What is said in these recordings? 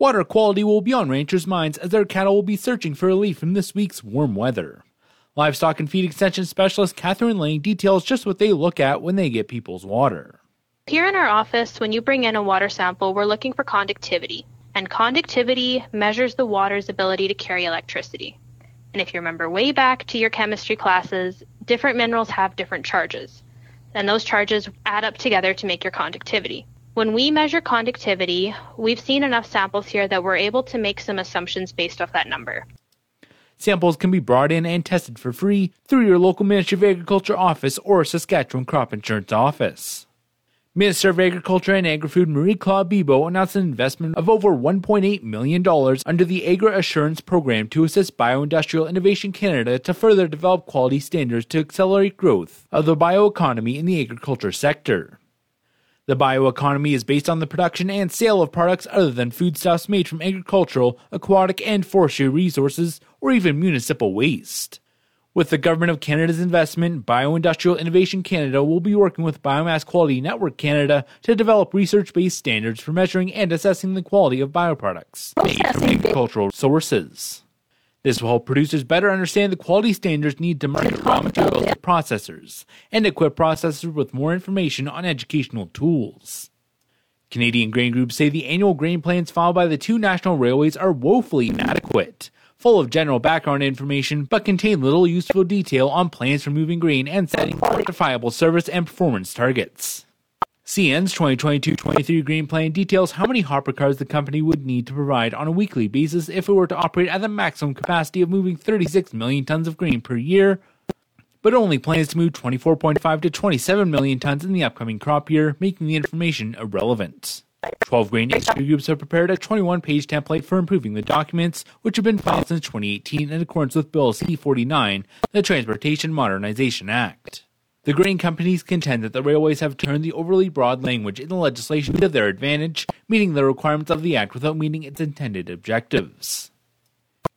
Water quality will be on ranchers' minds as their cattle will be searching for relief from this week's warm weather. Livestock and feed extension specialist Catherine Lang details just what they look at when they get people's water. Here in our office, when you bring in a water sample, we're looking for conductivity. And conductivity measures the water's ability to carry electricity. And if you remember way back to your chemistry classes, different minerals have different charges. And those charges add up together to make your conductivity. When we measure conductivity, we've seen enough samples here that we're able to make some assumptions based off that number. Samples can be brought in and tested for free through your local Ministry of Agriculture office or Saskatchewan Crop Insurance office. Minister of Agriculture and Agri-Food Marie-Claude Bibeau announced an investment of over $1.8 million under the Agri Assurance Program to assist Bioindustrial Innovation Canada to further develop quality standards to accelerate growth of the bioeconomy in the agriculture sector. The bioeconomy is based on the production and sale of products other than foodstuffs made from agricultural, aquatic, and forestry resources, or even municipal waste. With the Government of Canada's investment, Bioindustrial Innovation Canada will be working with Biomass Quality Network Canada to develop research based standards for measuring and assessing the quality of bioproducts made from agricultural sources. This will help producers better understand the quality standards needed to market raw materials to processors and equip processors with more information on educational tools. Canadian grain groups say the annual grain plans filed by the two national railways are woefully inadequate, full of general background information but contain little useful detail on plans for moving grain and setting quantifiable service and performance targets. CN's 2022-23 Grain Plan details how many hopper cars the company would need to provide on a weekly basis if it were to operate at the maximum capacity of moving 36 million tons of grain per year, but only plans to move 24.5 to 27 million tons in the upcoming crop year, making the information irrelevant. 12 grain industry groups have prepared a 21 page template for improving the documents, which have been filed since 2018 in accordance with Bill C 49, the Transportation Modernization Act. The grain companies contend that the railways have turned the overly broad language in the legislation to their advantage, meeting the requirements of the Act without meeting its intended objectives.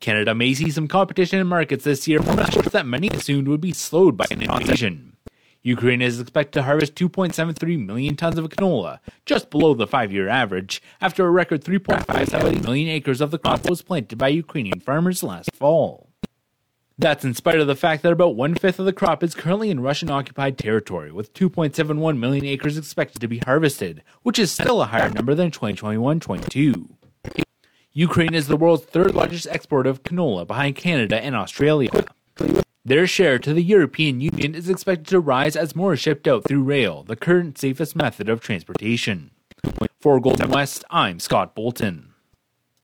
Canada may see some competition in markets this year from measures that many assumed would be slowed by an invasion. Ukraine is expected to harvest 2.73 million tons of canola, just below the five year average, after a record 3.57 million acres of the crop was planted by Ukrainian farmers last fall. That's in spite of the fact that about one fifth of the crop is currently in Russian occupied territory, with 2.71 million acres expected to be harvested, which is still a higher number than 2021 22. Ukraine is the world's third largest exporter of canola behind Canada and Australia. Their share to the European Union is expected to rise as more is shipped out through rail, the current safest method of transportation. For Golden West, I'm Scott Bolton.